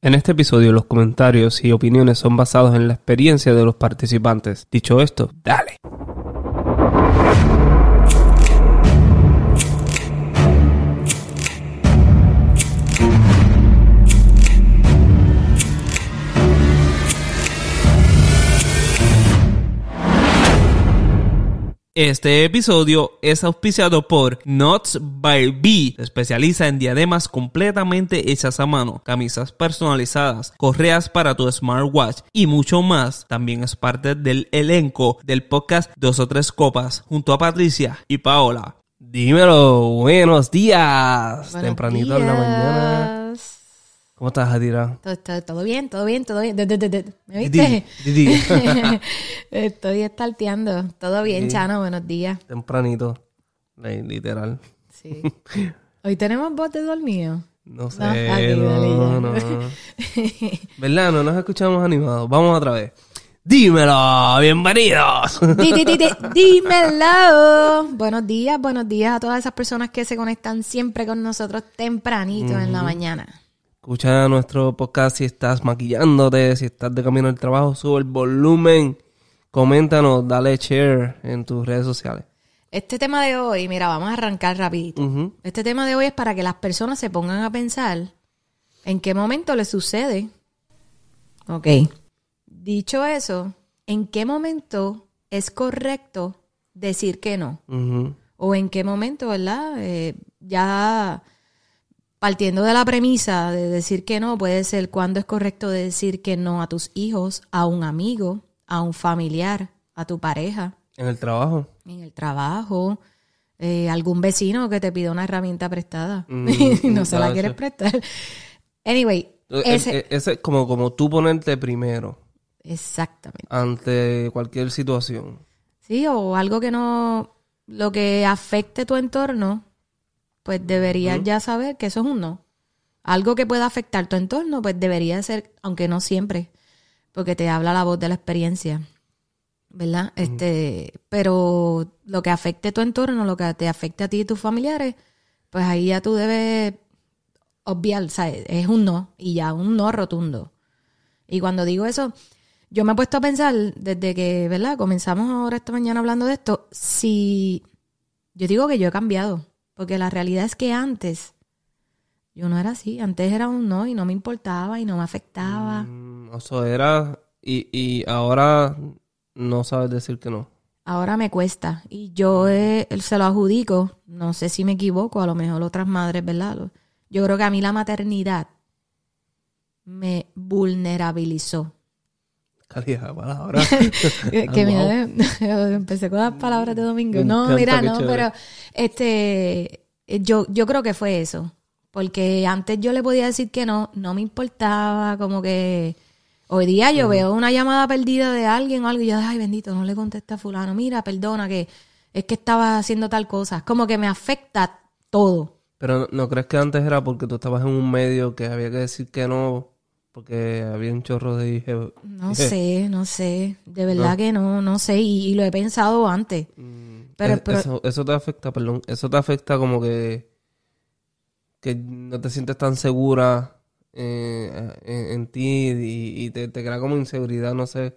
En este episodio los comentarios y opiniones son basados en la experiencia de los participantes. Dicho esto, dale. Este episodio es auspiciado por Nuts by B. Se especializa en diademas completamente hechas a mano, camisas personalizadas, correas para tu smartwatch y mucho más. También es parte del elenco del podcast Dos o Tres Copas junto a Patricia y Paola. Dímelo, buenos días. Buenos Tempranito en la mañana. ¿Cómo estás, Adira? Todo, todo- todo bien, todo bien, todo bien. De- de- de- de- ¿Me Didi, viste? Didi. Estoy estarteando. Todo bien. Chano, buenos días. Tempranito. Li- Literal. Sí. Hoy tenemos voz de dormido. No sé, No, aquí, dale no, ya. no. ¿Verdad? No nos escuchamos animados. Vamos otra vez. Dímelo, bienvenidos. Dímelo. Buenos días, buenos días a todas esas personas que se conectan siempre con nosotros tempranito en la mañana. Escucha nuestro podcast si estás maquillándote, si estás de camino al trabajo, sube el volumen, coméntanos, dale share en tus redes sociales. Este tema de hoy, mira, vamos a arrancar rapidito. Este tema de hoy es para que las personas se pongan a pensar en qué momento les sucede. Ok. Dicho eso, ¿en qué momento es correcto decir que no? O en qué momento, ¿verdad? Eh, ya partiendo de la premisa de decir que no, puede ser cuando es correcto decir que no a tus hijos, a un amigo, a un familiar, a tu pareja En el trabajo. en el trabajo, eh, algún vecino que te pide una herramienta prestada Mm, y no se la quieres prestar. Anyway, Eh, ese, eh, Ese es como, como tú ponerte primero exactamente. ante cualquier situación. Sí, o algo que no, lo que afecte tu entorno, pues deberías ya saber que eso es un no. Algo que pueda afectar tu entorno, pues debería ser, aunque no siempre, porque te habla la voz de la experiencia, ¿verdad? Este, pero lo que afecte tu entorno, lo que te afecte a ti y tus familiares, pues ahí ya tú debes obviar, o sea, es un no, y ya, un no rotundo. Y cuando digo eso, yo me he puesto a pensar desde que, ¿verdad? Comenzamos ahora esta mañana hablando de esto, si yo digo que yo he cambiado, porque la realidad es que antes yo no era así, antes era un no y no me importaba y no me afectaba. Mm, Eso era. Y, y ahora no sabes decir que no. Ahora me cuesta y yo eh, se lo adjudico, no sé si me equivoco, a lo mejor otras madres, ¿verdad? Yo creo que a mí la maternidad me vulnerabilizó. Calidad de palabra. que mira, empecé con las palabras de domingo. No, mira, no, pero este eh, yo, yo creo que fue eso. Porque antes yo le podía decir que no, no me importaba, como que hoy día yo veo una llamada perdida de alguien o algo y yo, ay bendito, no le contesta a fulano, mira, perdona que es que estaba haciendo tal cosa. Como que me afecta todo. Pero ¿no, no crees que antes era porque tú estabas en un medio que había que decir que no? Porque había un chorro de dije. No sé, no sé, de verdad que no, no sé, y, y lo he pensado antes. Pero, Es- pero eso, eso te afecta, perdón. Eso te afecta como que. que no te sientes tan segura eh, en, en ti y, y te, te crea como inseguridad, no sé.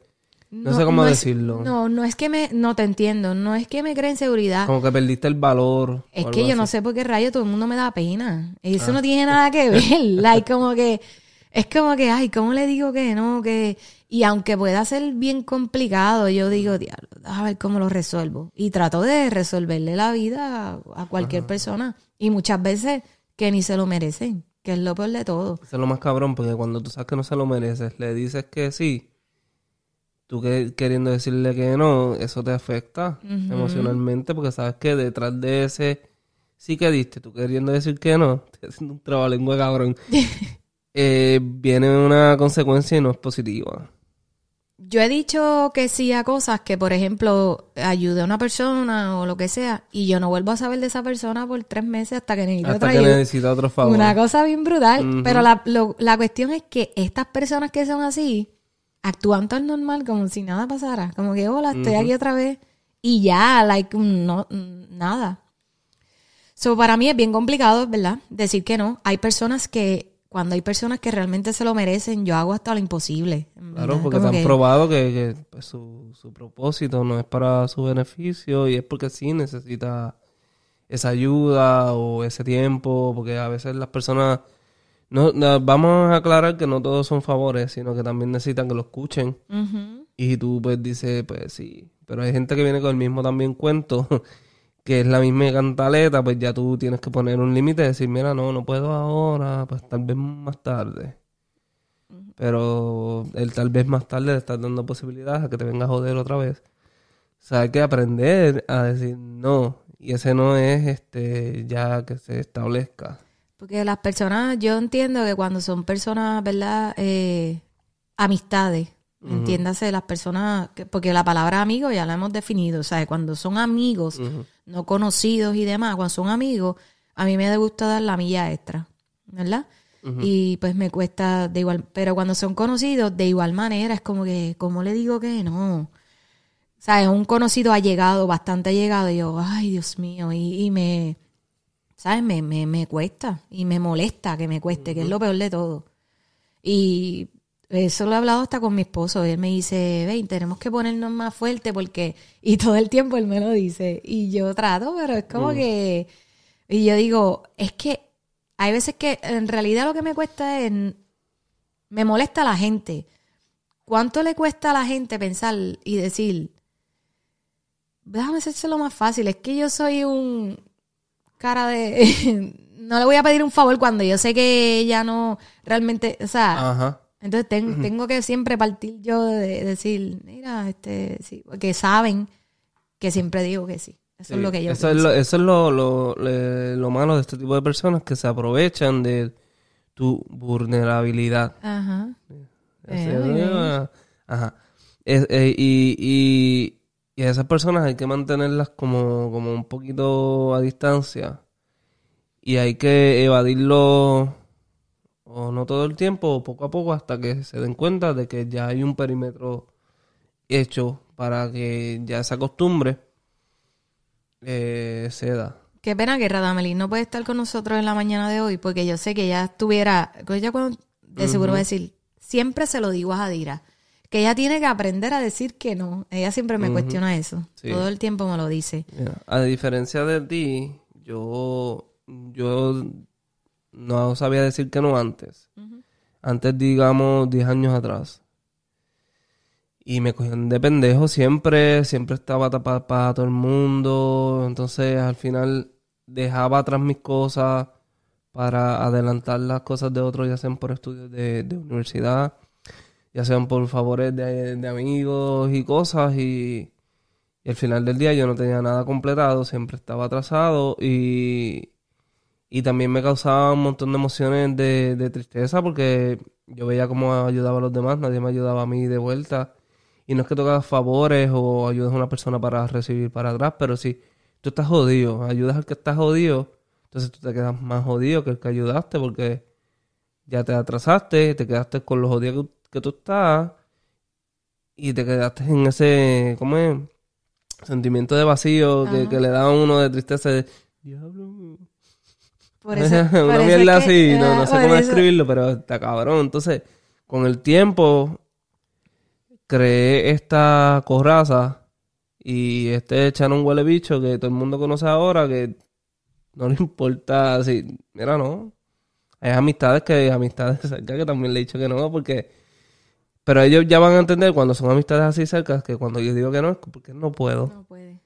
No, sé cómo decirlo. No, no es que me, no te entiendo, no es que me cree inseguridad. Como que perdiste el valor. Es que yo no sé por qué rayo todo el mundo me da pena. Eso Ah. no tiene nada que ver. like, como que, es como que, ay, ¿cómo le digo que no? Que, y aunque pueda ser bien complicado, yo digo, diablo, a ver cómo lo resuelvo. Y trato de resolverle la vida a, a cualquier persona. Y muchas veces que ni se lo merecen, que es lo peor de todo. Eso es lo más cabrón, porque cuando tú sabes que no se lo mereces, le dices que sí, tú que, queriendo decirle que no, eso te afecta emocionalmente, porque sabes que detrás de ese sí que diste, tú queriendo decir que no, estoy haciendo un trabalengua cabrón, eh, viene una consecuencia y no es positiva. Yo he dicho que sí a cosas que, por ejemplo, ayude a una persona o lo que sea, y yo no vuelvo a saber de esa persona por tres meses hasta que necesito Hasta otra que necesita otro favor. Una cosa bien brutal. Pero la, lo- la cuestión es que estas personas que son así actúan tan normal como si nada pasara. Como que, hola, estoy aquí otra vez. Y ya, like, no, nada. So, para mí es bien complicado, ¿verdad? Decir que no. Hay personas que cuando hay personas que realmente se lo merecen, yo hago hasta lo imposible. Claro, porque te han probado que, pues, su, su, propósito no es para su beneficio y es porque sí necesita esa ayuda o ese tiempo, porque a veces las personas... No, vamos a aclarar que no todos son favores, sino que también necesitan que lo escuchen. Y tú pues dices, pues sí, pero hay gente que viene con el mismo también cuento que es la misma cantaleta, pues ya tú tienes que poner un límite y decir, mira, no, no puedo ahora, pues tal vez más tarde. Pero el tal vez más tarde le estás dando posibilidades a que te venga a joder otra vez. O sea, hay que aprender a decir no. Y ese no es este ya que se establezca. Porque las personas, yo entiendo que cuando son personas, ¿verdad? Eh, amistades, Entiéndase las personas, porque la palabra amigo ya la hemos definido, o sea, cuando son amigos, no conocidos y demás, cuando son amigos, a mí me gusta dar la milla extra, ¿verdad? Y pues me cuesta de igual, pero cuando son conocidos, de igual manera, es como que, ¿cómo le digo que no? O sea, es un conocido allegado, bastante allegado, y yo, ay, Dios mío, y, y me, ¿sabes? Me, me, me, cuesta y me molesta que me cueste, que es lo peor de todo. Y eso lo he hablado hasta con mi esposo. Él me dice, ven, tenemos que ponernos más fuerte porque... Y todo el tiempo él me lo dice. Y yo trato, pero es como mm. que... Y yo digo, es que hay veces que en realidad lo que me cuesta es... Me molesta a la gente. ¿Cuánto le cuesta a la gente pensar y decir, déjame lo más fácil, es que yo soy un cara de... no le voy a pedir un favor cuando yo sé que ella no realmente, o sea, Ajá. Entonces tengo que siempre partir yo de, decir, mira, este, sí, porque saben que siempre digo que sí. Eso es lo que yo eso Es lo, eso es lo, lo, malo de este tipo de personas que se aprovechan de tu vulnerabilidad. Ajá. Ajá. Eh, y, y, y, a esas personas hay que mantenerlas como, como un poquito a distancia. Y hay que evadirlo o no todo el tiempo, o poco a poco, hasta que se den cuenta de que ya hay un perímetro hecho para que ya esa costumbre eh, se da. Qué pena que Radamelín no puede estar con nosotros en la mañana de hoy, porque yo sé que ella estuviera, ella cuando, de seguro va a decir, siempre se lo digo a Jadira, que ella tiene que aprender a decir que no. Ella siempre me cuestiona eso. Todo el tiempo me lo dice. A diferencia de ti, yo, yo no sabía decir que no antes. Antes, digamos, 10 años atrás. Y me cogían de pendejo siempre, siempre estaba tapada para todo el mundo. Entonces, al final, dejaba atrás mis cosas para adelantar las cosas de otros, ya sean por estudios de, universidad, ya sean por favores de, amigos y cosas. Y, y al final del día yo no tenía nada completado, siempre estaba atrasado y, y también me causaba un montón de emociones de, tristeza porque yo veía cómo ayudaba a los demás, nadie me ayudaba a mí de vuelta. Y no es que tocas favores o ayudes a una persona para recibir para atrás, pero si tú estás jodido, ayudas al que está jodido, entonces tú te quedas más jodido que el que ayudaste porque ya te atrasaste, te quedaste con los jodidos que, tú estás y te quedaste en ese, ¿cómo es? Sentimiento de vacío que, que, le da a uno de tristeza de, diablo, por eso, Una mierda así, no, no sé cómo describirlo, pero está cabrón. Entonces, con el tiempo, creé esta coraza y este un huele bicho que todo el mundo conoce ahora, que no le importa así. Mira, no. Hay amistades que, amistades cerca que también le he dicho que no, porque. Pero ellos ya van a entender cuando son amistades así cerca que cuando yo digo que no es porque no puedo. No puede.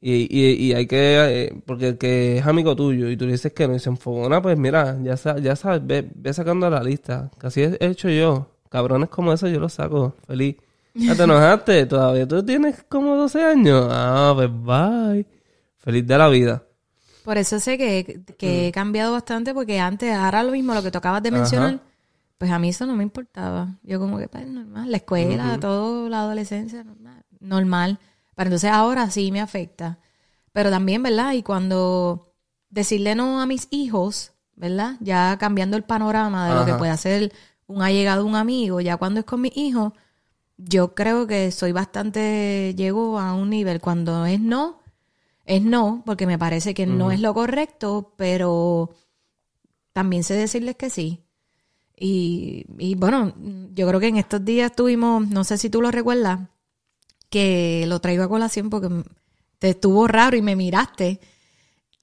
Y, y, y hay que, eh, porque el que es amigo tuyo y tú dices que no y se enfogona, pues mira, ya, ya sabes, ve, ve sacando la lista. Que así he hecho yo. Cabrones como eso yo los saco, feliz. Ya te enojaste, todavía tú tienes como 12 años. Ah, pues bye. Feliz de la vida. Por eso sé que, que he mm. cambiado bastante, porque antes, ahora lo mismo, lo que tú acabas de mencionar, pues a mí eso no me importaba. Yo como que, pues normal, la escuela, todo, la adolescencia, normal. normal. Pero entonces ahora sí me afecta. Pero también, ¿verdad? Y cuando decirle no a mis hijos, ¿verdad? Ya cambiando el panorama de lo que puede hacer un allegado, un amigo, ya cuando es con mis hijos, yo creo que soy bastante, llego a un nivel cuando es no, es no, porque me parece que no es lo correcto, pero también sé decirles que sí. Y, y bueno, yo creo que en estos días tuvimos, no sé si tú lo recuerdas, que lo traigo a colación porque te estuvo raro y me miraste.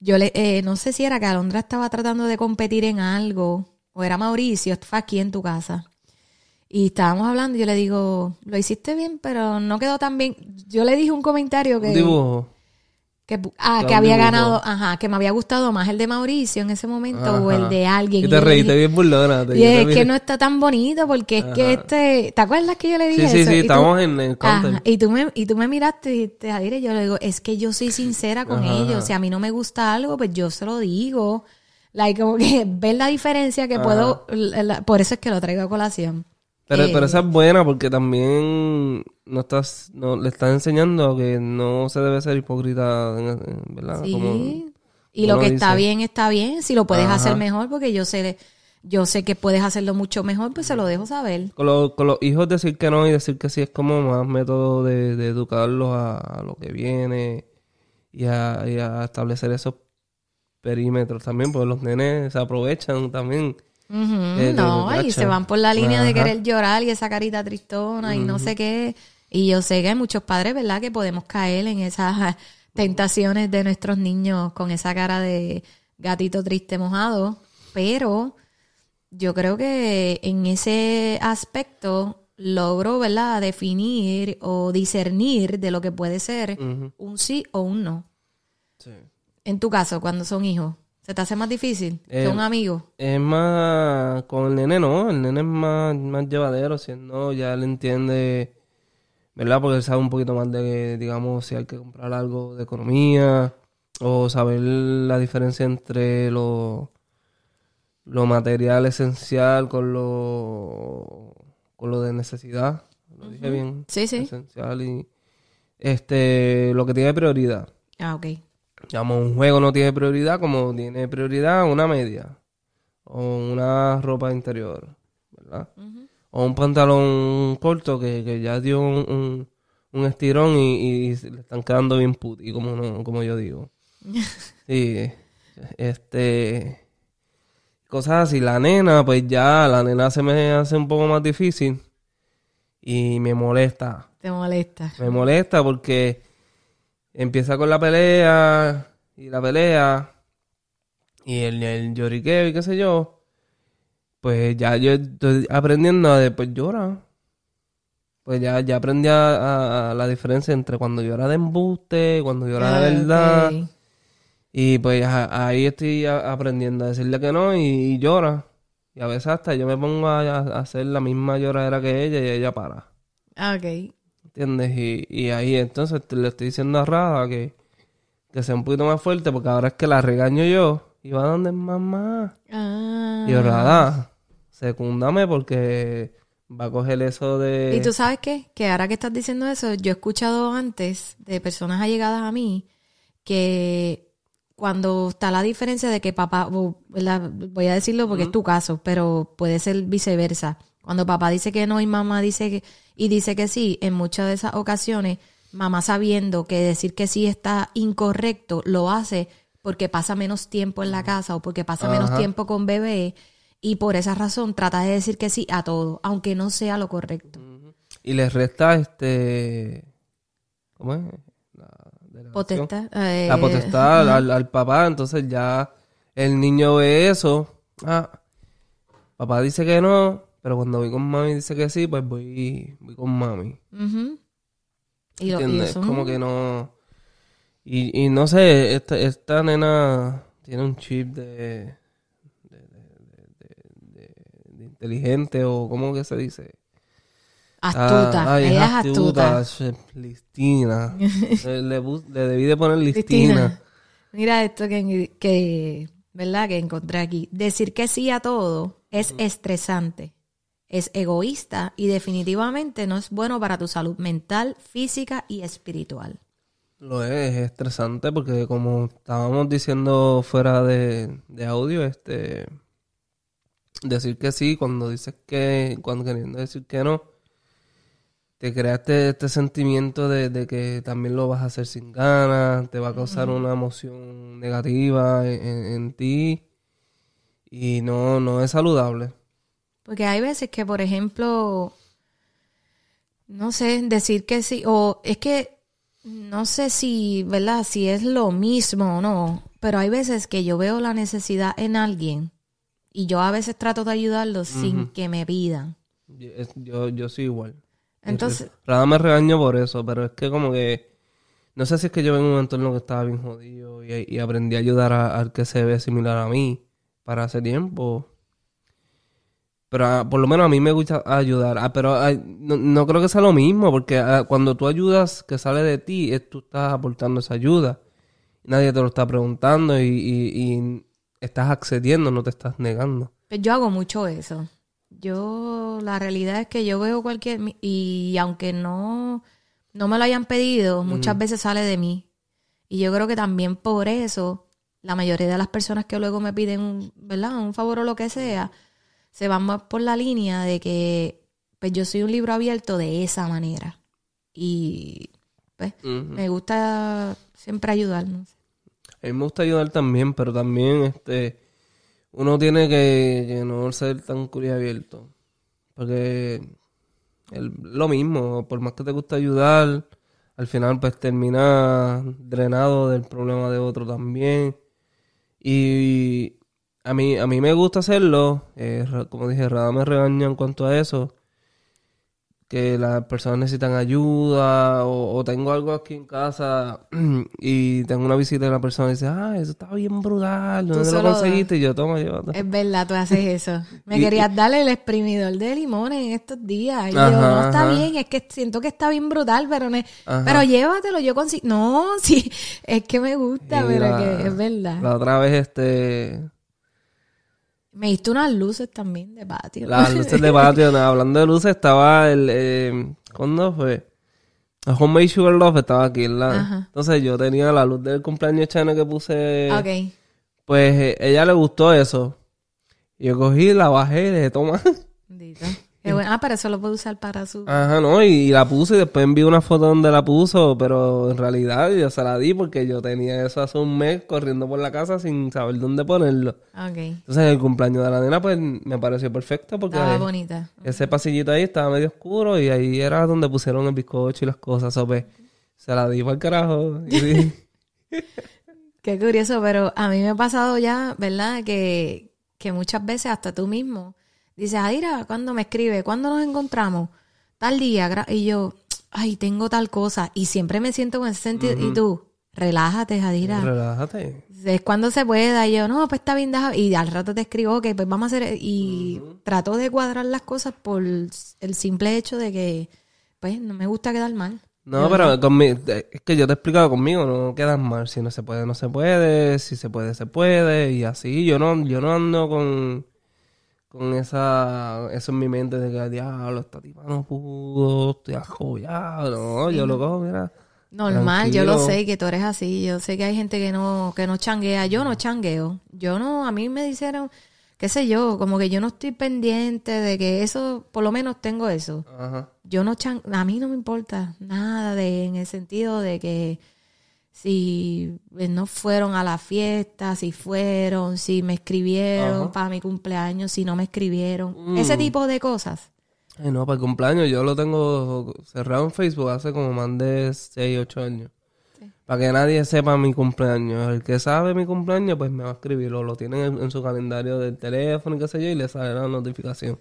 Yo le, eh, no sé si era que Alondra estaba tratando de competir en algo, o era Mauricio, fue aquí en tu casa. Y estábamos hablando y yo le digo, lo hiciste bien, pero no quedó tan bien. Yo le dije un comentario que... Un dibujo. Que, ah, que había ganado, ajá, que me había gustado más el de Mauricio en ese momento o el de alguien. Y te reíste bien burlona. te- y es que no está tan bonito porque es que este, ¿te acuerdas que yo le dije Sí, sí, eso? sí, tú- estamos en el Ajá, y tú me y tú me miraste y te Adire, yo le digo, es que yo soy sincera con ellos, si a mí no me gusta algo, pues yo se lo digo. Like, como que ver la diferencia que puedo, la- la- por eso es que lo traigo a colación. Pero, Eh, pero esa es buena porque también no estás, no, le estás enseñando que no se debe ser hipócrita, ¿verdad? Sí. Como- y lo que está bien, está bien. Si lo puedes Ajá. hacer mejor, porque yo sé, yo sé que puedes hacerlo mucho mejor, pues se lo dejo saber. con, lo- con los hijos decir que no y decir que sí es como más método de, de educarlos a, a lo que viene y a, y a establecer esos perímetros también, porque los nenes se aprovechan también. Eh, no, y se van por la línea de querer llorar y esa carita tristona y no sé qué. Y yo sé que hay muchos padres, ¿verdad?, que podemos caer en esas tentaciones de nuestros niños con esa cara de gatito triste mojado. Pero yo creo que en ese aspecto logro, ¿verdad?, definir o discernir de lo que puede ser un sí o un no. Sí. En tu caso, cuando son hijos, ¿se te hace más difícil? Eh, ¿Son amigos? Es más, con el nene no, el nene es más, más llevadero, si no, ya él entiende, ¿verdad? Porque él sabe un poquito más de, digamos, si hay que comprar algo de economía, o saber la diferencia entre lo, lo material esencial con lo, con lo de necesidad, lo dije bien, Sí, sí. esencial y, este, lo que tiene prioridad. Ah, ok. Digamos, un juego no tiene prioridad como tiene prioridad una media o una ropa interior, ¿verdad? O un pantalón corto que, que ya dio un, un- un estirón y, y le están quedando bien puti, como, no, como yo digo. Sí, este... Cosas así. La nena, pues ya, la nena se me hace un poco más difícil y me molesta. Te molesta. Me molesta porque empieza con la pelea y la pelea y el, el lloriqueo y qué sé yo. Pues ya yo estoy aprendiendo a después llora. Pues ya, ya aprendí a, la diferencia entre cuando llora de embuste, cuando llora de Ah, verdad. Y pues a- ahí estoy a- aprendiendo a decirle que no y, y llora. Y a veces hasta yo me pongo a, hacer la misma lloradera que ella y ella para. Ah, ok. ¿Entiendes? Y, y ahí entonces te- le estoy diciendo a Rada que, que sea un poquito más fuerte porque ahora es que la regaño yo y va donde mamá. Ah. Y yo, Rada, secúndame porque va a coger eso de... ¿Y tú sabes qué? Que ahora que estás diciendo eso, yo he escuchado antes de personas allegadas a mí que cuando está la diferencia de que papá, voy a decirlo porque es tu caso, pero puede ser viceversa. Cuando papá dice que no y mamá dice que, y dice que sí, en muchas de esas ocasiones, mamá sabiendo que decir que sí está incorrecto, lo hace porque pasa menos tiempo en la casa o porque pasa menos tiempo con bebé y por esa razón trata de decir que sí a todo, aunque no sea lo correcto. Y le resta este... ¿Cómo es? La. Potestad. eh, La potestad al, al papá, entonces ya el niño ve eso. Ah, papá dice que no, pero cuando voy con mami dice que sí, pues voy, voy con mami. Y lo- y ¿Entiendes? eso- Como que no. Y, y no sé, esta, esta nena tiene un chip de. de, inteligente o ¿cómo que se dice? Astuta. Ah, ay, Ella es astuta. che, Listina. le, le bus- le debí de poner listina. Mira esto que, que, ¿verdad? Que encontré aquí. Decir que sí a todo es estresante, es egoísta y definitivamente no es bueno para tu salud mental, física y espiritual. Lo es, es estresante porque como estábamos diciendo fuera de, de audio, este decir que sí cuando dices que, cuando queriendo decir que no, te creaste este sentimiento de, de que también lo vas a hacer sin ganas, te va a causar una emoción negativa en, en- en ti y no, no es saludable. Porque hay veces que, por ejemplo, no sé, decir que sí, o es que no sé si, ¿verdad? Si es lo mismo o no, pero hay veces que yo veo la necesidad en alguien y yo a veces trato de ayudarlo sin que me pidan. Yo, yo, yo soy igual. Entonces, Rada me regañó por eso, pero es que como que... No sé si es que yo vengo de un entorno que estaba bien jodido y, y aprendí a ayudar a- al que se ve similar a mí para hace tiempo. Pero ah, por lo menos a mí me gusta ayudar. Ah, pero ah, no, no creo que sea lo mismo, porque cuando tú ayudas que sale de ti, es, tú estás aportando esa ayuda. Nadie te lo está preguntando y, y- y estás accediendo, no te estás negando. pues yo hago mucho eso. Yo, la realidad es que yo veo cualquier, y aunque no, no me lo hayan pedido, muchas veces sale de mí. Y yo creo que también por eso, la mayoría de las personas que luego me piden, ¿verdad? Un favor o lo que sea, se van más por la línea de que, pues yo soy un libro abierto de esa manera. Y, pues, me gusta siempre ayudar, no sé. A mí me gusta ayudar también, pero también este uno tiene que, que no ser tan abierto. Porque el- lo mismo, por más que te guste ayudar, al final pues termina drenado del problema de otro también. Y a mí, a mí me gusta hacerlo, eh, como dije, Rada me regaña en cuanto a eso, que las personas necesitan ayuda o, o tengo algo aquí en casa y tengo una visita de una persona y dice, ah, eso está bien brutal, ¿dónde lo conseguiste? Y yo, toma, llévate. Es verdad, tú haces eso. Me Y- querías darle el exprimidor de limones en estos días. Y yo, Ajá, no está ajá. bien, es que siento que está bien brutal, pero Ajá. pero llévatelo, yo consigo. No, sí, es que me gusta, Y pero la- que es verdad. La otra vez, este, Me diste unas luces también de patio. las luces de patio, nada, hablando de luces, estaba el, eh, ¿cuándo fue? El Homemade Sugar Love estaba aquí. Ajá. Entonces yo tenía la luz del cumpleaños chano que puse, ok. pues eh, ella le gustó eso. Y yo cogí, la bajé y le dije, toma. Bendito. Bueno. Ah, pero eso lo puedo usar para su... Ajá, no, y, y la puse y después envié una foto donde la puso, pero en realidad yo se la di porque yo tenía eso hace un mes corriendo por la casa sin saber dónde ponerlo. Ok. Entonces el cumpleaños de la nena pues me pareció perfecto porque Estaba bonita. ese pasillito ahí estaba medio oscuro y ahí era donde pusieron el bizcocho y las cosas, so, pues, se la di para el carajo. Y. Qué curioso, pero a mí me ha pasado ya, ¿verdad? Que, que muchas veces hasta tú mismo dices, Adira, ¿cuándo me escribe? ¿Cuándo nos encontramos? Tal día. Y yo, ay, tengo tal cosa. Y siempre me siento con ese sentido. Y tú, relájate, Adira. Relájate. Es cuando se pueda. Y yo, no, pues está bien, deja- Y al rato te escribo, ok, pues vamos a hacer. Y trato de cuadrar las cosas por el simple hecho de que, pues, no me gusta quedar mal. No, pero conmigo, es que yo te he explicado conmigo, no quedas mal. Si no se puede, no se puede. Si se puede, se puede. Y así, yo no, yo no ando con, con esa, eso en mi mente de que, diablo, esta tipa no pudo, estoy ajollado. No, yo lo cojo, mira. Normal, yo lo sé que tú eres así. Yo sé que hay gente que no, que no changuea. Yo no changueo. Yo no, a mí me dijeron, qué sé yo, como que yo no estoy pendiente de que eso, por lo menos tengo eso. Ajá. Yo no chan, a mí no me importa nada de, en el sentido de que si no fueron a la fiesta, si fueron, si me escribieron Ajá. para mi cumpleaños, si no me escribieron. Ese tipo de cosas. Ay, no, para el cumpleaños yo lo tengo cerrado en Facebook hace como más de 6, 8 años. Para que nadie sepa mi cumpleaños. El que sabe mi cumpleaños, pues me va a escribir. O lo tienen en, en su calendario del teléfono y qué sé yo, y le sale la notificación.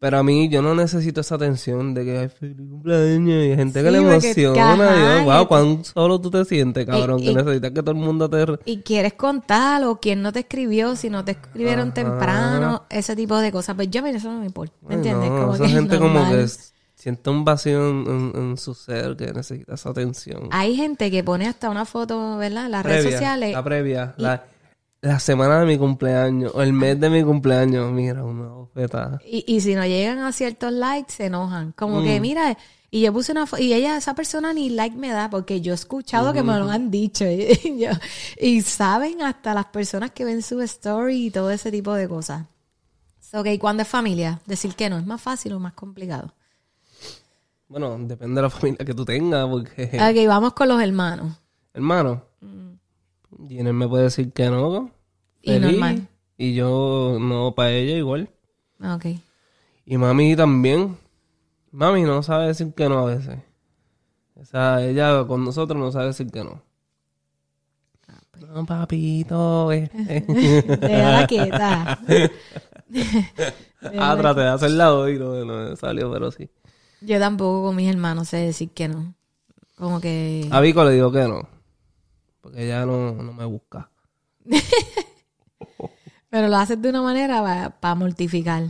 Pero a mí, yo no necesito esa atención de que hay feliz cumpleaños y hay gente que le emociona. ajá, Dios, y- wow, cuán solo tú te sientes, cabrón. y- que necesitas que todo el mundo te... y quieres contar o quién no te escribió, si no te escribieron Ajá. temprano, ese tipo de cosas. Pues yo, mira, eso no me importa. ¿Me Ay, entiendes? no, como esa que es gente como que siente un vacío en, en- en su ser que necesita esa atención. Hay gente que pone hasta una foto, ¿verdad? En las redes sociales. La previa. La, la semana de mi cumpleaños o el mes de mi cumpleaños. Mira, una bofetada. Y, y si no llegan a ciertos likes, se enojan. Como Mm. que, mira, y yo puse una foto, y ella, esa persona ni like me da, porque yo he escuchado que me lo han dicho. Y, yo- y saben hasta las personas que ven su story y todo ese tipo de cosas. So, ok, ¿cuándo es familia? Decir que no, ¿es más fácil o más complicado? Bueno, depende de la familia que tú tengas, porque... Ok, vamos con los hermanos. Hermano, Jenner me puede decir que no. Y normal. Y yo no para ella igual. Ok. Y mami también. Mami no sabe decir que no a veces. O sea, ella con nosotros no sabe decir que no. No, papito. eh. Déjala quieta. ah, traté de hacerla hoy, no, no salió, pero sí. Yo tampoco con mis hermanos sé decir que no. Como que... A Vico le digo que no. Porque ella no, no me busca. Pero lo haces de una manera para mortificar.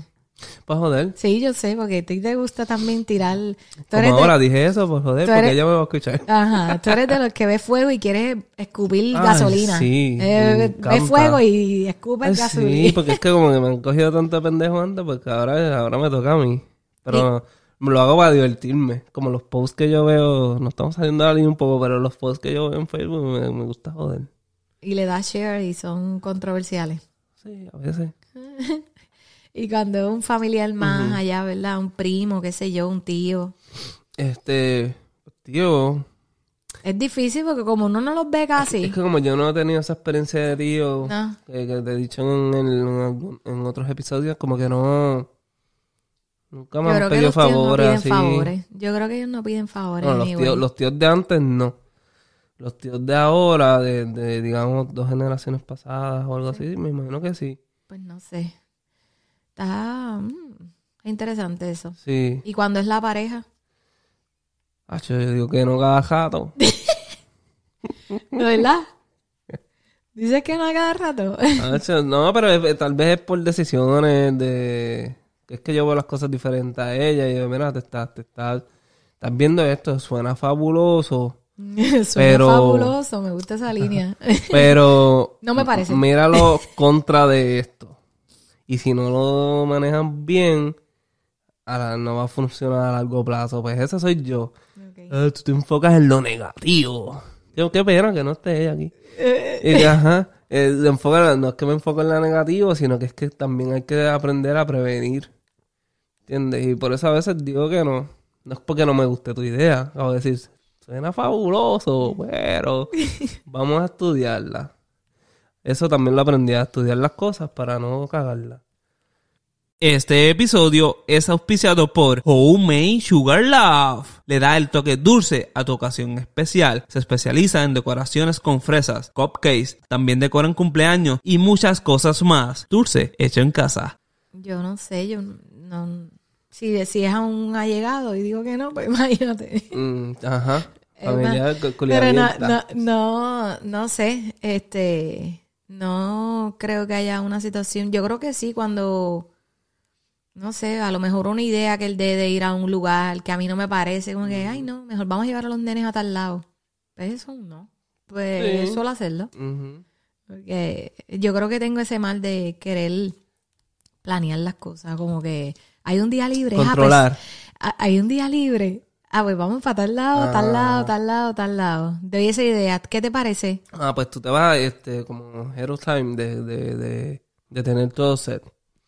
Pues joder. Sí, yo sé, porque a ti te gusta también tirar... Tú Como de- ahora dije eso, pues joder, porque ella me va a escuchar. Ajá, tú eres de los que ve fuego y quieres escupir Ay, gasolina. sí, Eh, ve fuego y escupes Ay, gasolina. sí, porque es que como que me han cogido tanto de pendejo antes, porque ahora, ahora me toca a mí. Pero lo hago para divertirme. Como los posts que yo veo, no estamos saliendo de la línea un poco, pero los posts que yo veo en Facebook me, me gusta joder. Y le das share y son controversiales. Sí, a veces. Y cuando es un familiar más allá, ¿verdad? Un primo, qué sé yo, un tío. Este, tío, Es difícil porque como uno no los ve casi. es que como yo no he tenido esa experiencia de tío, No. que, que te he dicho en, en algún- en otros episodios, como que no... Nunca me Yo han creo que pedido tíos no favores piden así. favores. Yo creo que ellos no piden favores. Los, tíos, los tíos de antes no. Los tíos de ahora, de, de, digamos, dos generaciones pasadas o algo así, me imagino que sí. Pues no sé. Está mm, interesante eso. Sí. Y cuando es la pareja. Hacho, yo digo que no cada jato. ¿No verdad? Dices que no cada rato. No, pero es- tal vez es por decisiones de... Es que yo veo las cosas diferentes a ella y yo, mira, te estás, te estás, estás viendo esto, suena fabuloso, Suena Pero- fabuloso, me gusta esa línea. pero... No me parece. Mira lo contra de esto. Y si no lo manejan bien, a la- no va a funcionar a largo plazo. Pues ese soy yo. Ok. Ah, tú te enfocas en lo negativo. Yo, qué pena que no esté ella aquí. Y que, ajá, eh, enfoca- no es que me enfoque en lo negativo, sino que es que también hay que aprender a prevenir. ¿Entiendes? Y por eso a veces digo que no. No es porque no me guste tu idea. Acabo de decir, suena fabuloso, pero vamos a estudiarla. Eso también lo aprendí a estudiar las cosas para no cagarla. Este episodio es auspiciado por Homemade Sugar Love. Le da el toque dulce a tu ocasión especial. Se especializa en decoraciones con fresas, cupcakes, también decoran cumpleaños y muchas cosas más. Dulce hecho en casa. Yo no sé, yo no... Si, si es a un allegado y digo que no, pues imagínate. Mm, ajá. Familiar, cu- Pero no, no, no, no sé, este, no creo que haya una situación, yo creo que sí cuando, no sé, a lo mejor una idea que él dé de ir a un lugar que a mí no me parece, como que, ay no, mejor vamos a llevar a los nenes a tal lado. Pues eso no, pues Sí. suelo hacerlo, porque yo creo que tengo ese mal de querer planear las cosas, como que hay un día libre, ah, pues. Ah, Hay un día libre. Ah, pues vamos para tal lado, tal Ah. lado, tal lado, tal lado. Doy esa idea. ¿Qué te parece? Ah, pues tú te vas, este, como Hero Time de, de, de, de tener todo set.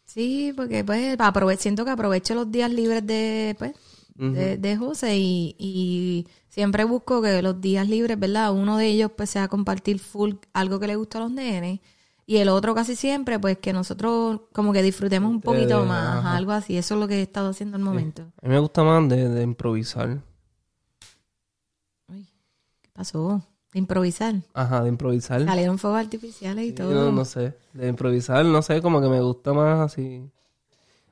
Sí, porque pues aprove siento que aprovecho los días libres de, pues, de, de José y, y siempre busco que los días libres, ¿verdad? Uno de ellos pues sea compartir full algo que le gusta a los nenes y el otro casi siempre pues que nosotros como que disfrutemos un poquito más, ajá. algo así. Eso es lo que he estado haciendo al momento. A mí me gusta más de, de improvisar. Uy, ¿Qué pasó? De improvisar. Ajá, de improvisar. Salieron fuegos artificiales y Sí, todo. no, no sé. De improvisar, no sé, como que me gusta más así.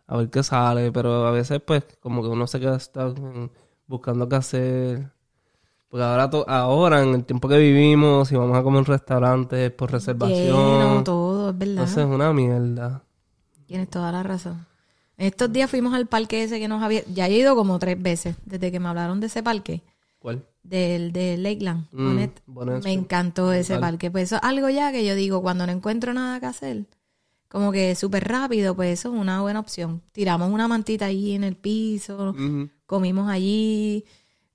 A ver qué sale, pero a veces pues como que uno se queda está buscando qué hacer. Porque ahora, to- ahora en el tiempo que vivimos, si vamos a comer en restaurantes por Lleno, reservación, todo, es verdad. eso es una mierda. Tienes toda la razón. Estos días fuimos al parque ese que nos había... Ya he ido como tres veces desde que me hablaron de ese parque. ¿Cuál? Del de Lakeland. Mm, me encantó ese parque. Pues eso es algo ya que yo digo, cuando no encuentro nada que hacer, como que súper rápido, pues eso es una buena opción. Tiramos una mantita ahí en el piso, comimos allí,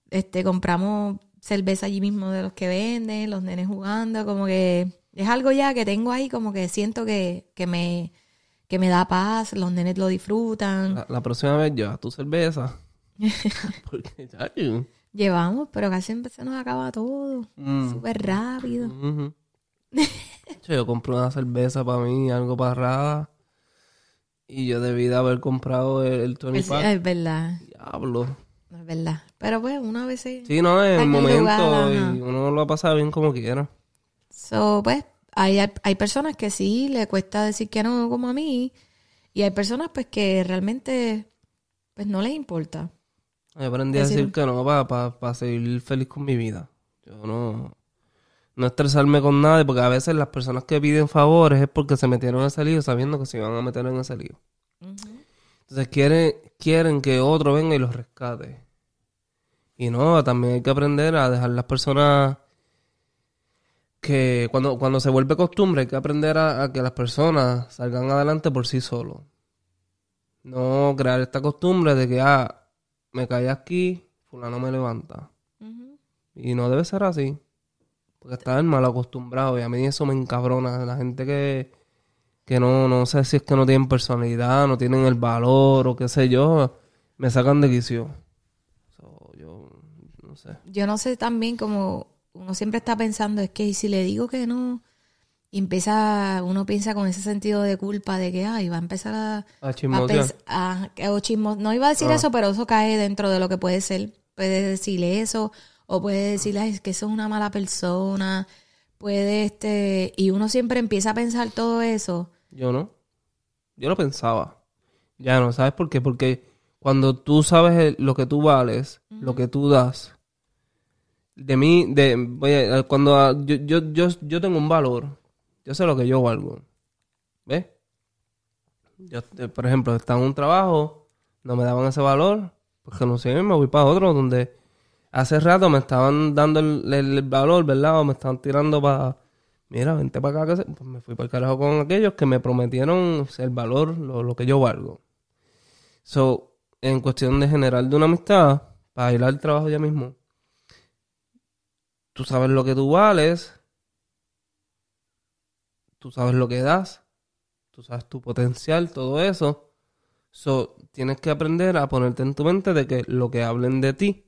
este, compramos cerveza allí mismo de los que venden, los nenes jugando, como que es algo ya que tengo ahí, como que siento que, que me, que me da paz, los nenes lo disfrutan. La, la próxima vez llevas tu cerveza. Porque. Llevamos, pero casi siempre se nos acaba todo, Mm. súper rápido. Yo compro una cerveza para mí, algo para Rada. Y yo debí de haber comprado el, el Tony Pack. es verdad, Diablo. Es verdad. Pero pues uno a veces... Sí, no, en el en el momento lugar, y ajá. uno lo ha pasado bien como quiera. So, pues, hay, hay personas que sí le cuesta decir que no, como a mí. Y hay personas, pues, que realmente, pues, no les importa. Yo aprendí a Decir- que no para seguir feliz con mi vida. Yo no, no estresarme con nada, porque a veces las personas que piden favores es porque se metieron en ese lío sabiendo que se iban a meter en ese lío. Entonces quieren, quieren que otro venga y los rescate. Y no, también hay que aprender a dejar las personas que cuando, cuando se vuelve costumbre hay que aprender a, a que las personas salgan adelante por sí solos. No crear esta costumbre de que, ah, me caí aquí, fulano me levanta. Y no debe ser así. Porque estás mal acostumbrado y a mí eso me encabrona. La gente que, que no, no sé si es que no tienen personalidad, no tienen el valor o qué sé yo, me sacan de quicio. So, yo no sé. Yo no sé también como uno siempre está pensando, es que ¿y si le digo que no, y empieza, uno piensa con ese sentido de culpa de que, ay, va a empezar a, A a chismosear. pens- a- que- o chismo- no iba a decir Ah. eso, pero eso cae dentro de lo que puede ser. Puede decirle eso, o puede decirle, ay, es que eso es una mala persona, puede, este, y uno siempre empieza a pensar todo eso. Yo no. Yo lo pensaba. Ya no, ¿sabes por qué? Porque cuando tú sabes el- lo que tú vales, lo que tú das, de mí, de, oye, cuando ah, yo, yo, yo, yo tengo un valor, yo sé lo que yo valgo. ¿Ves? Yo, eh, por ejemplo, estaba en un trabajo, no me daban ese valor, pues no sé, me voy para otro donde hace rato me estaban dando el, el- el valor, ¿verdad? O me estaban tirando para, mira, vente para acá, que pues me fui para el carajo con aquellos que me prometieron el valor, lo, lo que yo valgo. So, en cuestión de general de una amistad, para ir al trabajo ya mismo, tú sabes lo que tú vales, tú sabes lo que das, tú sabes tu potencial, todo eso. So, tienes que aprender a ponerte en tu mente de que lo que hablen de ti,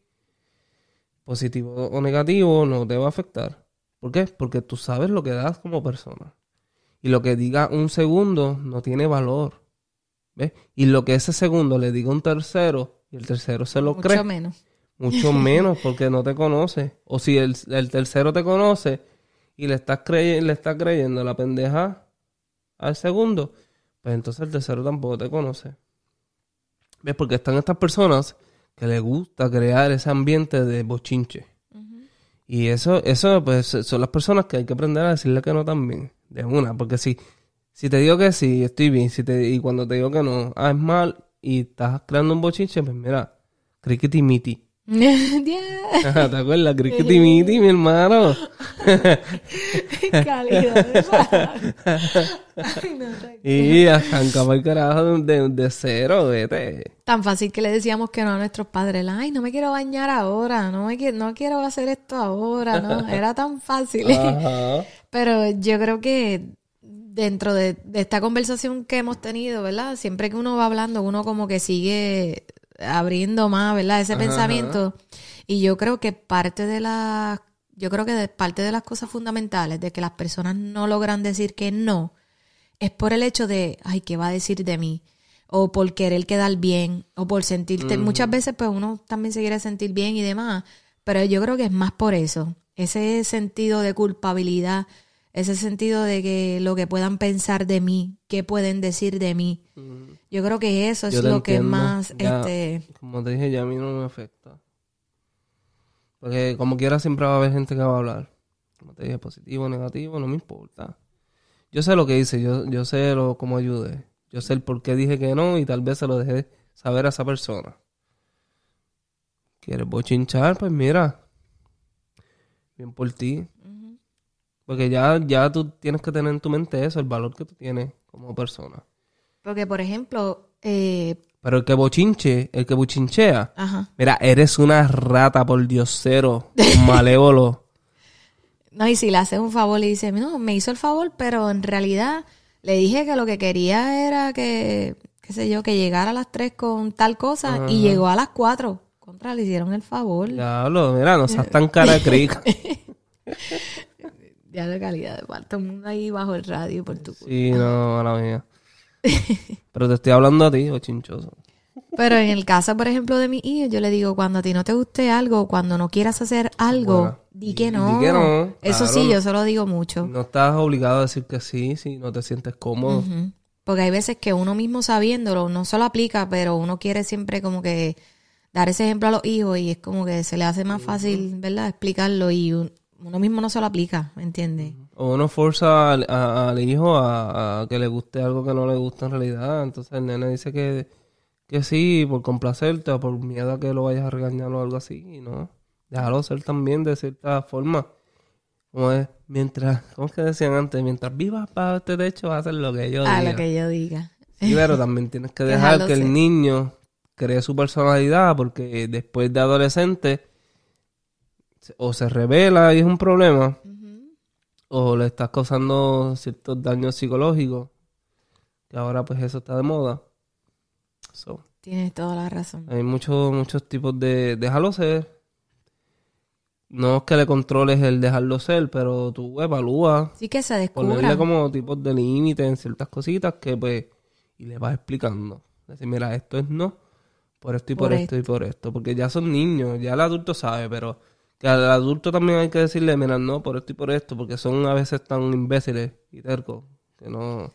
positivo o negativo, no te va a afectar. ¿Por qué? Porque tú sabes lo que das como persona. Y lo que diga un segundo no tiene valor. ¿Ves? Y lo que ese segundo le diga un tercero y el tercero se lo mucho cree, menos. mucho menos porque no te conoce. O si el, el tercero te conoce y le estás crey- le está creyendo la pendeja al segundo, pues entonces el tercero tampoco te conoce. ¿Ves? Porque están estas personas que les gusta crear ese ambiente de bochinche. Y eso, eso, pues, son las personas que hay que aprender a decirle que no también. De una. Porque si, si te digo que sí, estoy bien. Si te, y cuando te digo que no, ah, es mal, y estás creando un bochinche, pues mira, crickety miti. Yeah. ¿Te acuerdas? Crickety miti, mi hermano. Calidad. Ay, no. Y arranca para el carajo de, de, de cero, vete. Tan fácil que le decíamos que no a nuestros padres. Ay, no me quiero bañar ahora, no me qui- no quiero hacer esto ahora, no. Era tan fácil. Ajá. Pero yo creo que dentro de, de esta conversación que hemos tenido, ¿verdad? Siempre que uno va hablando, uno como que sigue abriendo más, ¿verdad? Ese Ajá, pensamiento. Y yo creo que parte de la, yo creo que de- parte de las cosas fundamentales de que las personas no logran decir que no, es por el hecho de, ay, ¿qué va a decir de mí? O por querer quedar bien, o por sentirte, muchas veces pues uno también se quiere sentir bien y demás, pero yo creo que es más por eso, ese sentido de culpabilidad, ese sentido de que lo que puedan pensar de mí, qué pueden decir de mí. Yo creo que eso es lo que más, Ya, este, Como te dije, ya a mí no me afecta. Porque como quiera siempre va a haber gente que va a hablar. Como te dije, positivo, negativo, no me importa. Yo sé lo que hice, yo, yo sé lo, cómo ayudé. Yo sé el por qué dije que no y tal vez se lo dejé saber a esa persona. ¿Quieres bochinchar? Pues mira. Bien por ti. Porque ya, ya tú tienes que tener en tu mente eso, el valor que tú tienes como persona. porque por ejemplo, eh, Pero el que bochinche, el que bochinchea, ajá, Mira, eres una rata por diosero, malévolo. no, y si le haces un favor y dice, no, me hizo el favor, pero en realidad le dije que lo que quería era que, qué sé yo, que llegara a las 3 con tal cosa y llegó a las 4. Contra, le hicieron el favor. Ya, Diablo, mira, no seas tan cara crica. de calidad de parte. Todo el mundo ahí bajo el radio por tu culpa. Sí, no, mala mía. Pero te estoy hablando a ti, o chinchoso. Pero en el caso, por ejemplo, de mi hijo, yo le digo, cuando a ti no te guste algo, cuando no quieras hacer algo, Bueno, di di- que di no. que no, Eso claro, sí, yo se lo digo mucho. No estás obligado a decir que sí si no te sientes cómodo. Porque hay veces que uno mismo sabiéndolo no se lo aplica, pero uno quiere siempre como que dar ese ejemplo a los hijos y es como que se le hace más fácil, ¿verdad? Explicarlo y un- uno mismo no se lo aplica, ¿me entiendes? O uno forza al, a- al hijo a, a que le guste algo que no le gusta en realidad. Entonces el nene dice que, que sí por complacerte o por miedo a que lo vayas a regañar o algo así. Y no, déjalo ser también de cierta forma. Como es, mientras, ¿cómo es que decían antes? Mientras vivas bajo este techo vas a hacer lo que yo A diga. lo que yo diga. Sí, pero también tienes que dejar que ser. el niño cree su personalidad porque después de adolescente o se revela y es un problema o le estás causando ciertos daños psicológicos que ahora pues eso está de moda. So, Tienes toda la razón. hay muchos muchos tipos de déjalo ser. No es que le controles el dejarlo ser, pero tú evalúas Sí que se ponerle descubra. como tipos de límites en ciertas cositas que pues y le vas explicando decir mira esto es no por esto y por, Por esto y por esto porque ya son niños ya el adulto sabe pero que al adulto también hay que decirle mira no por esto y por esto porque son a veces tan imbéciles y tercos que no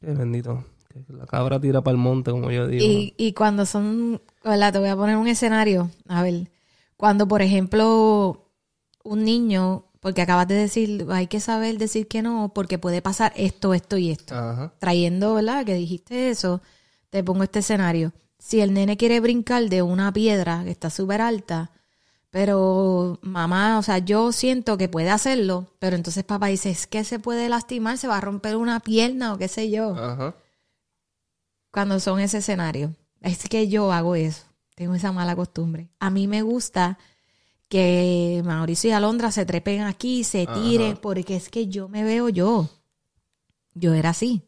que bendito la cabra tira para el monte como yo digo Y, y cuando son, ¿verdad? Te voy a poner un escenario. A ver, cuando por ejemplo un niño, porque acabas de decir, hay que saber decir que no, porque puede pasar esto, esto y esto. ajá Trayendo, ¿verdad? Que dijiste eso, te pongo este escenario. Si el nene quiere brincar de una piedra que está súper alta, pero mamá, o sea, yo siento que puede hacerlo, pero entonces papá dice, es que se puede lastimar, se va a romper una pierna o qué sé yo ajá cuando son ese escenario. Es que yo hago eso. Tengo esa mala costumbre. A mí me gusta que Mauricio y Alondra se trepen aquí, se tiren, Ajá. porque es que yo me veo yo. Yo era así.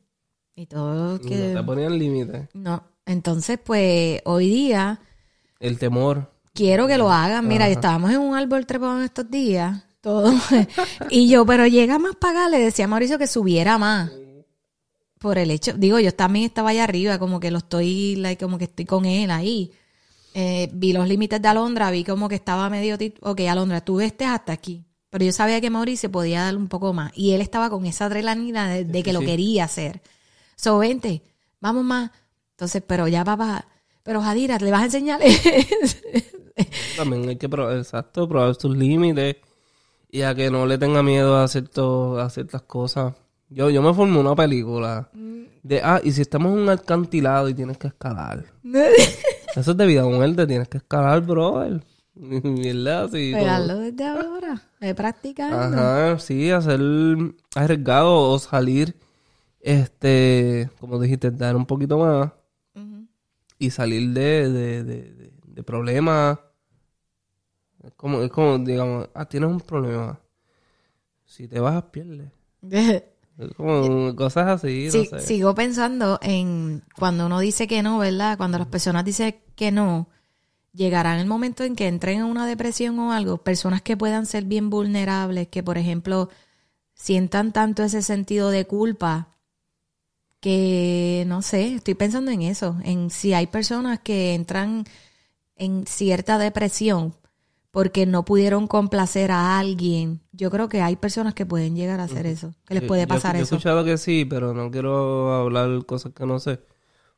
Y todo que... no te ponían límites No. Entonces, pues, hoy día el temor quiero que lo hagan. Mira, Ajá. estábamos en un árbol trepado en estos días, todo. y yo, pero llega más para acá, le decía a Mauricio que subiera más. Por el hecho, digo, yo también estaba allá arriba, como que lo estoy, like, como que estoy con él ahí. Eh, vi los límites de Alondra, vi como que estaba medio, ok, Alondra, tú estés hasta aquí. Pero yo sabía que Mauricio podía dar un poco más. Y él estaba con esa adrenalina de, de que lo quería hacer. So, vente, vamos más. Entonces, pero ya papá, pero Jadira, ¿le vas a enseñar? También hay que probar, exacto, probar sus límites y a que no le tenga miedo a, cierto, a ciertas cosas. Yo, yo me formé una película de, ah, y si estamos en un alcantilado y tienes que escalar. Eso es de vida muerte, tienes que escalar, brother. ¿Verdad? Sí, como- Pegarlo desde ahora, de practicando. Ajá, sí, hacer arriesgado o salir, este, como dijiste, dar un poquito más y salir de, de, de, de- de problemas. Es como, es como, digamos, ah, tienes un problema. Si te vas, pierdes. Como cosas así, Sí, no sé. Sigo pensando en cuando uno dice que no, ¿verdad? Cuando las personas dicen que no, llegará el momento en que entren en una depresión o algo. Personas que puedan ser bien vulnerables, que por ejemplo sientan tanto ese sentido de culpa que no sé, estoy pensando en eso, en si hay personas que entran en cierta depresión porque no pudieron complacer a alguien. Yo creo que hay personas que pueden llegar a hacer eso, que les puede yo- pasar yo He eso. escuchado que sí, pero no quiero hablar cosas que no sé.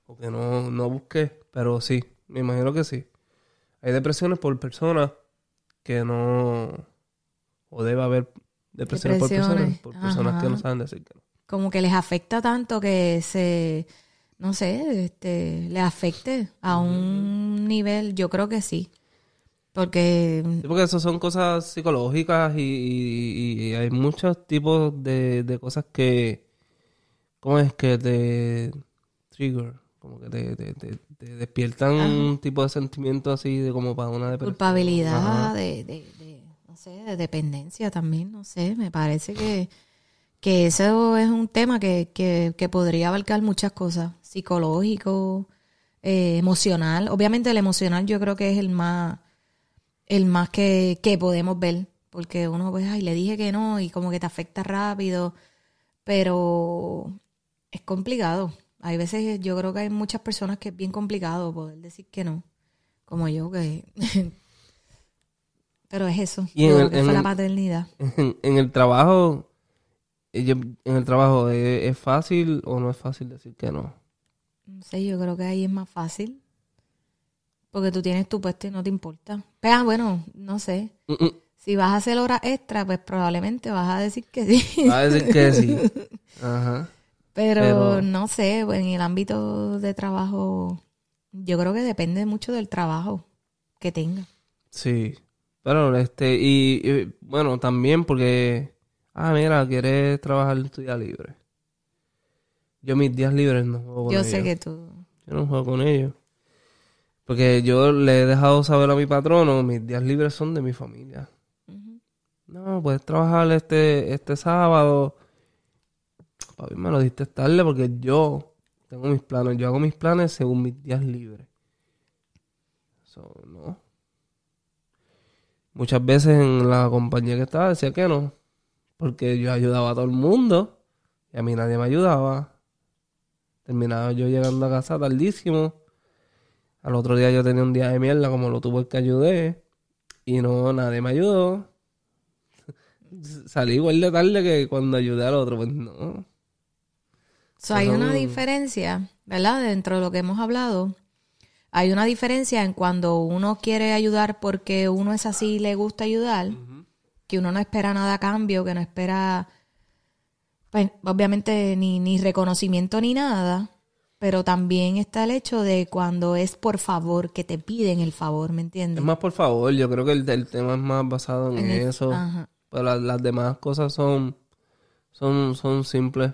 O que no, no busqué. Pero sí, me imagino que sí. Hay depresiones por personas que no... O debe haber depresiones, por personas, por personas que no saben decir que no. como que les afecta tanto que se, no sé, este, les afecte a un nivel, yo creo que sí. Porque, Sí, porque eso son cosas psicológicas y, y- y hay muchos tipos de, de cosas que... ¿Cómo es que te trigger? Como que te, te- te- te despiertan un tipo de sentimiento así de como para una depresión. culpabilidad, de, de, no sé, de dependencia también, no sé, me parece que, que eso es un tema que, que, que podría abarcar muchas cosas, psicológico, eh, emocional. Obviamente el emocional yo creo que es el más, el más que, que podemos ver, porque uno pues, ay, le dije que no y como que te afecta rápido, pero es complicado. Hay veces, yo creo que hay muchas personas que es bien complicado poder decir que no. Como yo, que. Pero es eso. Y en yo el- creo que en fue la paternidad. En, en el trabajo, eh, yo- en el trabajo, ¿es, es fácil o no es fácil decir que no? No sé, yo creo que ahí es más fácil. Porque tú tienes tu puesto y no te importa. Pero ah, bueno, no sé. Mm, mm. Si vas a hacer horas extra, pues probablemente vas a decir que sí. Va a decir que sí. Ajá. Pero, Pero- no sé, pues, en el ámbito de trabajo, yo creo que depende mucho del trabajo que tenga. Sí. Pero este, y, y, bueno, también porque, ah, mira, quieres trabajar en tu día libre. Yo mis días libres no juego con Yo ellos. sé que tú... Yo no juego con ellos. Porque yo le he dejado saber a mi patrono, mis días libres son de mi familia. No, puedes trabajar este, este sábado. Papi, me lo diste tarde porque yo tengo mis planes. Yo hago mis planes según mis días libres. So, no. Muchas veces en la compañía que estaba decía que no. Porque yo ayudaba a todo el mundo. Y a mí nadie me ayudaba. Terminaba yo llegando a casa tardísimo. Al otro día yo tenía un día de mierda como lo tuve el que ayudé. Y no, nadie me ayudó. Salí igual de tarde que cuando ayudé al otro. Pues no. So, hay una diferencia, ¿verdad? Dentro de lo que hemos hablado, hay una diferencia en cuando uno quiere ayudar porque uno es así y le gusta ayudar, que uno no espera nada a cambio, que no espera, pues, obviamente, ni, ni reconocimiento ni nada, pero también está el hecho de cuando es por favor, que te piden el favor, ¿me Es entiendes? más por favor. Yo creo que el, el tema es más basado en, En el- eso. Ajá. Pero las, las demás cosas son, son, son simples.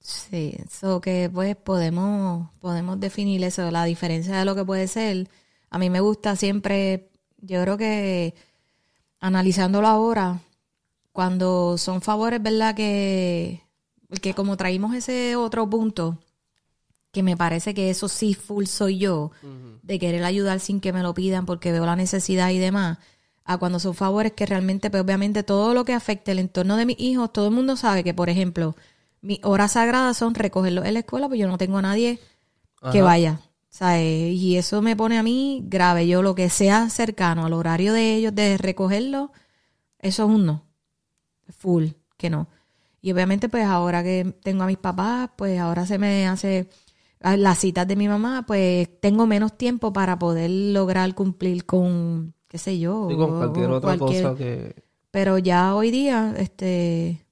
Sí, eso que pues podemos, podemos definir eso, la diferencia de lo que puede ser. A mí me gusta siempre, yo creo que analizándolo ahora, cuando son favores, ¿verdad? Que, que como traímos ese otro punto, que me parece que eso sí full soy yo, de querer ayudar sin que me lo pidan porque veo la necesidad y demás, a cuando son favores que realmente, pues obviamente todo lo que afecte el entorno de mis hijos, todo el mundo sabe que, por ejemplo, mis horas sagradas son recogerlos en la escuela, pues yo no tengo a nadie que vaya. O sea, eh, y eso me pone a mí grave. Yo lo que sea cercano al horario de ellos de recogerlo, eso es un no. Full, que no. Y obviamente, pues ahora que tengo a mis papás, pues ahora se me hace las citas de mi mamá, pues tengo menos tiempo para poder lograr cumplir con, qué sé yo, con cualquier o otra cualquier- cosa que... pero ya hoy día, este,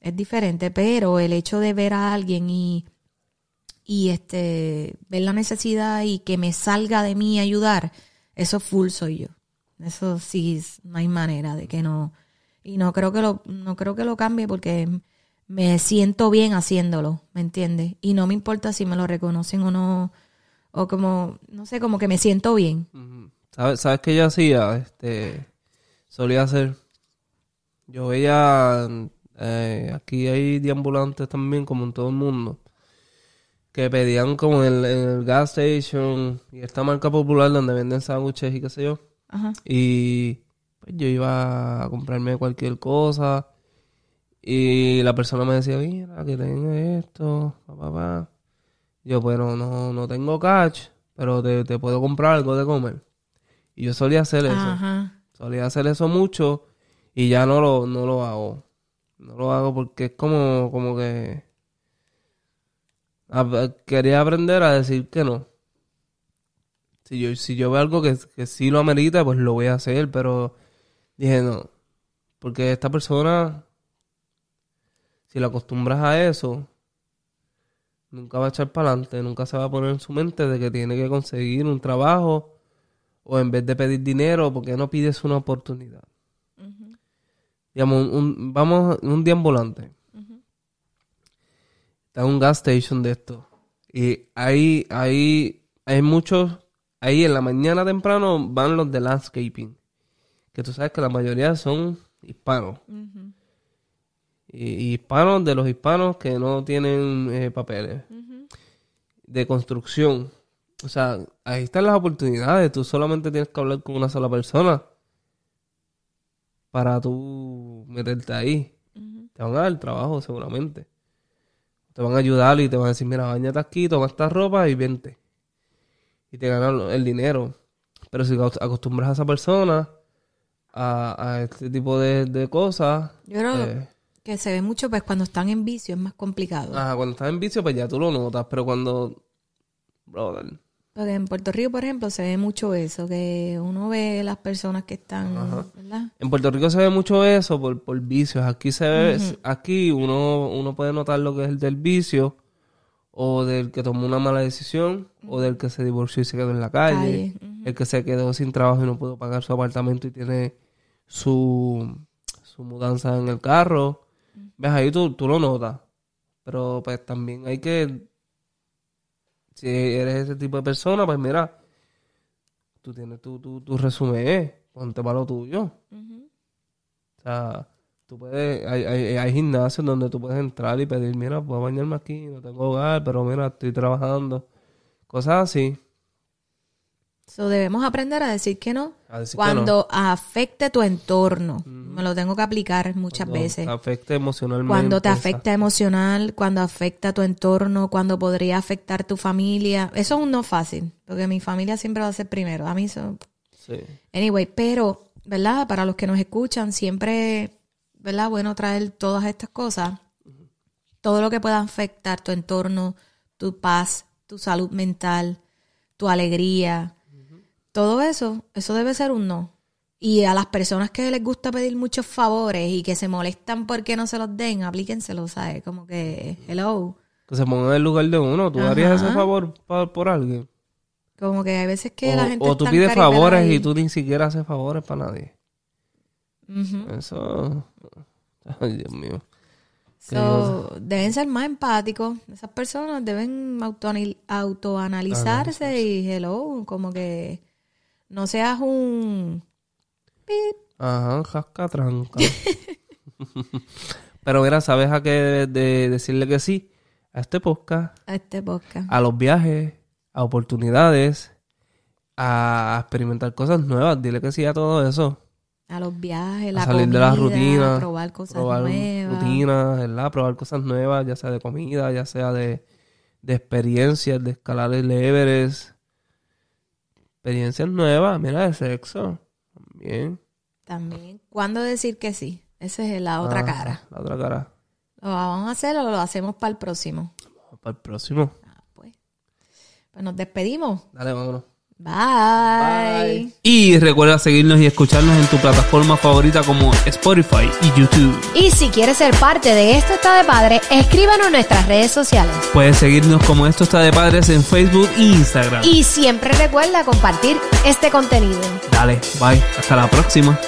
es diferente. Pero el hecho de ver a alguien y, y este, ver la necesidad y que me salga de mí ayudar, eso full soy yo. Eso sí, no hay manera de que no. Y no creo que lo, no creo que lo cambie porque me siento bien haciéndolo, ¿me entiendes? Y no me importa si me lo reconocen o no, o como, no sé, como que me siento bien. ¿Sabes, ¿Sabes qué yo hacía? Este, solía hacer. Yo veía. eh, aquí hay deambulantes también, como en todo el mundo. Que pedían como en el, el gas station y esta marca popular donde venden sándwiches y qué sé yo. Ajá. Y pues yo iba a comprarme cualquier cosa. Y la persona me decía, mira, que tengo esto, pa, pa, pa". Yo, pero no, no tengo cash, pero te, te puedo comprar algo de comer. Y yo solía hacer eso. Ajá. Solía hacer eso mucho y ya no lo, no lo hago. No lo hago porque es como, como que... a- quería aprender a decir que no. Si yo, si yo veo algo que, que sí lo amerita, pues lo voy a hacer, pero dije no. Porque esta persona, si la acostumbras a eso, nunca va a echar para adelante, nunca se va a poner en su mente de que tiene que conseguir un trabajo o en vez de pedir dinero, ¿por qué no pides una oportunidad? Digamos, un, un- vamos un día en volante. Está en un gas station de esto. Y ahí, ahí, hay muchos, ahí en la mañana temprano van los de landscaping. Que tú sabes que la mayoría son hispanos. y, y hispanos de los hispanos que no tienen eh, papeles. De construcción. O sea, ahí están las oportunidades. Tú solamente tienes que hablar con una sola persona para tú meterte ahí. Te van a dar trabajo seguramente. Te van a ayudar y te van a decir, mira, bañate aquí, toma esta ropa y vente. Y te ganan el dinero. Pero si acos- acostumbras a esa persona a, a este tipo de, de cosas, Yo eh, que se ve mucho pues cuando están en vicio es más complicado. ajá, cuando estás en vicio, pues ya tú lo notas. Pero cuando, brother, Porque en Puerto Rico, por ejemplo, se ve mucho eso, que uno ve las personas que están, ¿verdad? En Puerto Rico se ve mucho eso por, por vicios. Aquí se ve, aquí uno, uno puede notar lo que es el del vicio, o del que tomó una mala decisión, o del que se divorció y se quedó en la calle, Calle, el que se quedó sin trabajo y no pudo pagar su apartamento y tiene su, su mudanza en el carro. Ves, ahí tú, tú lo notas. Pero pues también hay que, si eres ese tipo de persona, pues mira, tú tienes tu, tu, tu resumen, eh, ponte para lo tuyo. O sea, tú puedes, hay, hay, hay gimnasios donde tú puedes entrar y pedir, mira, puedo bañarme aquí, no tengo hogar, pero mira, estoy trabajando. Cosas así. So, debemos aprender a decir que no que cuando afecte tu entorno. Me lo tengo que aplicar muchas Cuando veces. te afecte emocionalmente. Cuando te afecta emocional, cuando afecta tu entorno, cuando podría afectar tu familia. Eso es un no fácil, porque mi familia siempre va a ser primero. A mí eso... Sí. Anyway, pero, ¿verdad? Para los que nos escuchan, siempre, ¿verdad? Bueno traer todas estas cosas. Todo lo que pueda afectar tu entorno, tu paz, tu salud mental, tu alegría. Todo eso, eso debe ser un no. Y a las personas que les gusta pedir muchos favores y que se molestan porque no se los den, aplíquenselo, ¿sabes? Como que, hello. Que se ponga en el lugar de uno. ¿Tú harías ese favor por alguien? Como que hay veces que o, la gente o tú pides favores y- tú ni siquiera haces favores para nadie. Eso... Ay, Dios mío. So, deben ser más empáticos. Esas personas deben autoanal- autoanalizarse y hello, como que no seas un pip. Ajá, jasca tranca. Pero mira, ¿sabes a qué de decirle que sí? A este podcast, a este podcast. a los viajes, a oportunidades, a experimentar cosas nuevas. Dile que sí a todo eso. A los viajes, A la salir comida, de las rutinas. probar cosas probar nuevas. rutinas, ¿verdad? Probar cosas nuevas, ya sea de comida, ya sea de, de experiencias, de escalar el Everest. Experiencias nuevas, mira, de sexo. También. También. ¿Cuándo decir que sí? Esa es la otra Ajá, cara. La otra cara. ¿Lo vamos a hacer o lo hacemos para el próximo? Para el próximo. Ah, pues. Pues nos despedimos. Dale, vámonos. Bye. Y recuerda seguirnos y escucharnos en tu plataforma favorita como Spotify y YouTube. Y si quieres ser parte de Esto está de padre, escríbanos en nuestras redes sociales. Puedes seguirnos como Esto está de padres en Facebook e Instagram. Y siempre recuerda compartir este contenido. Dale, bye. Hasta la próxima.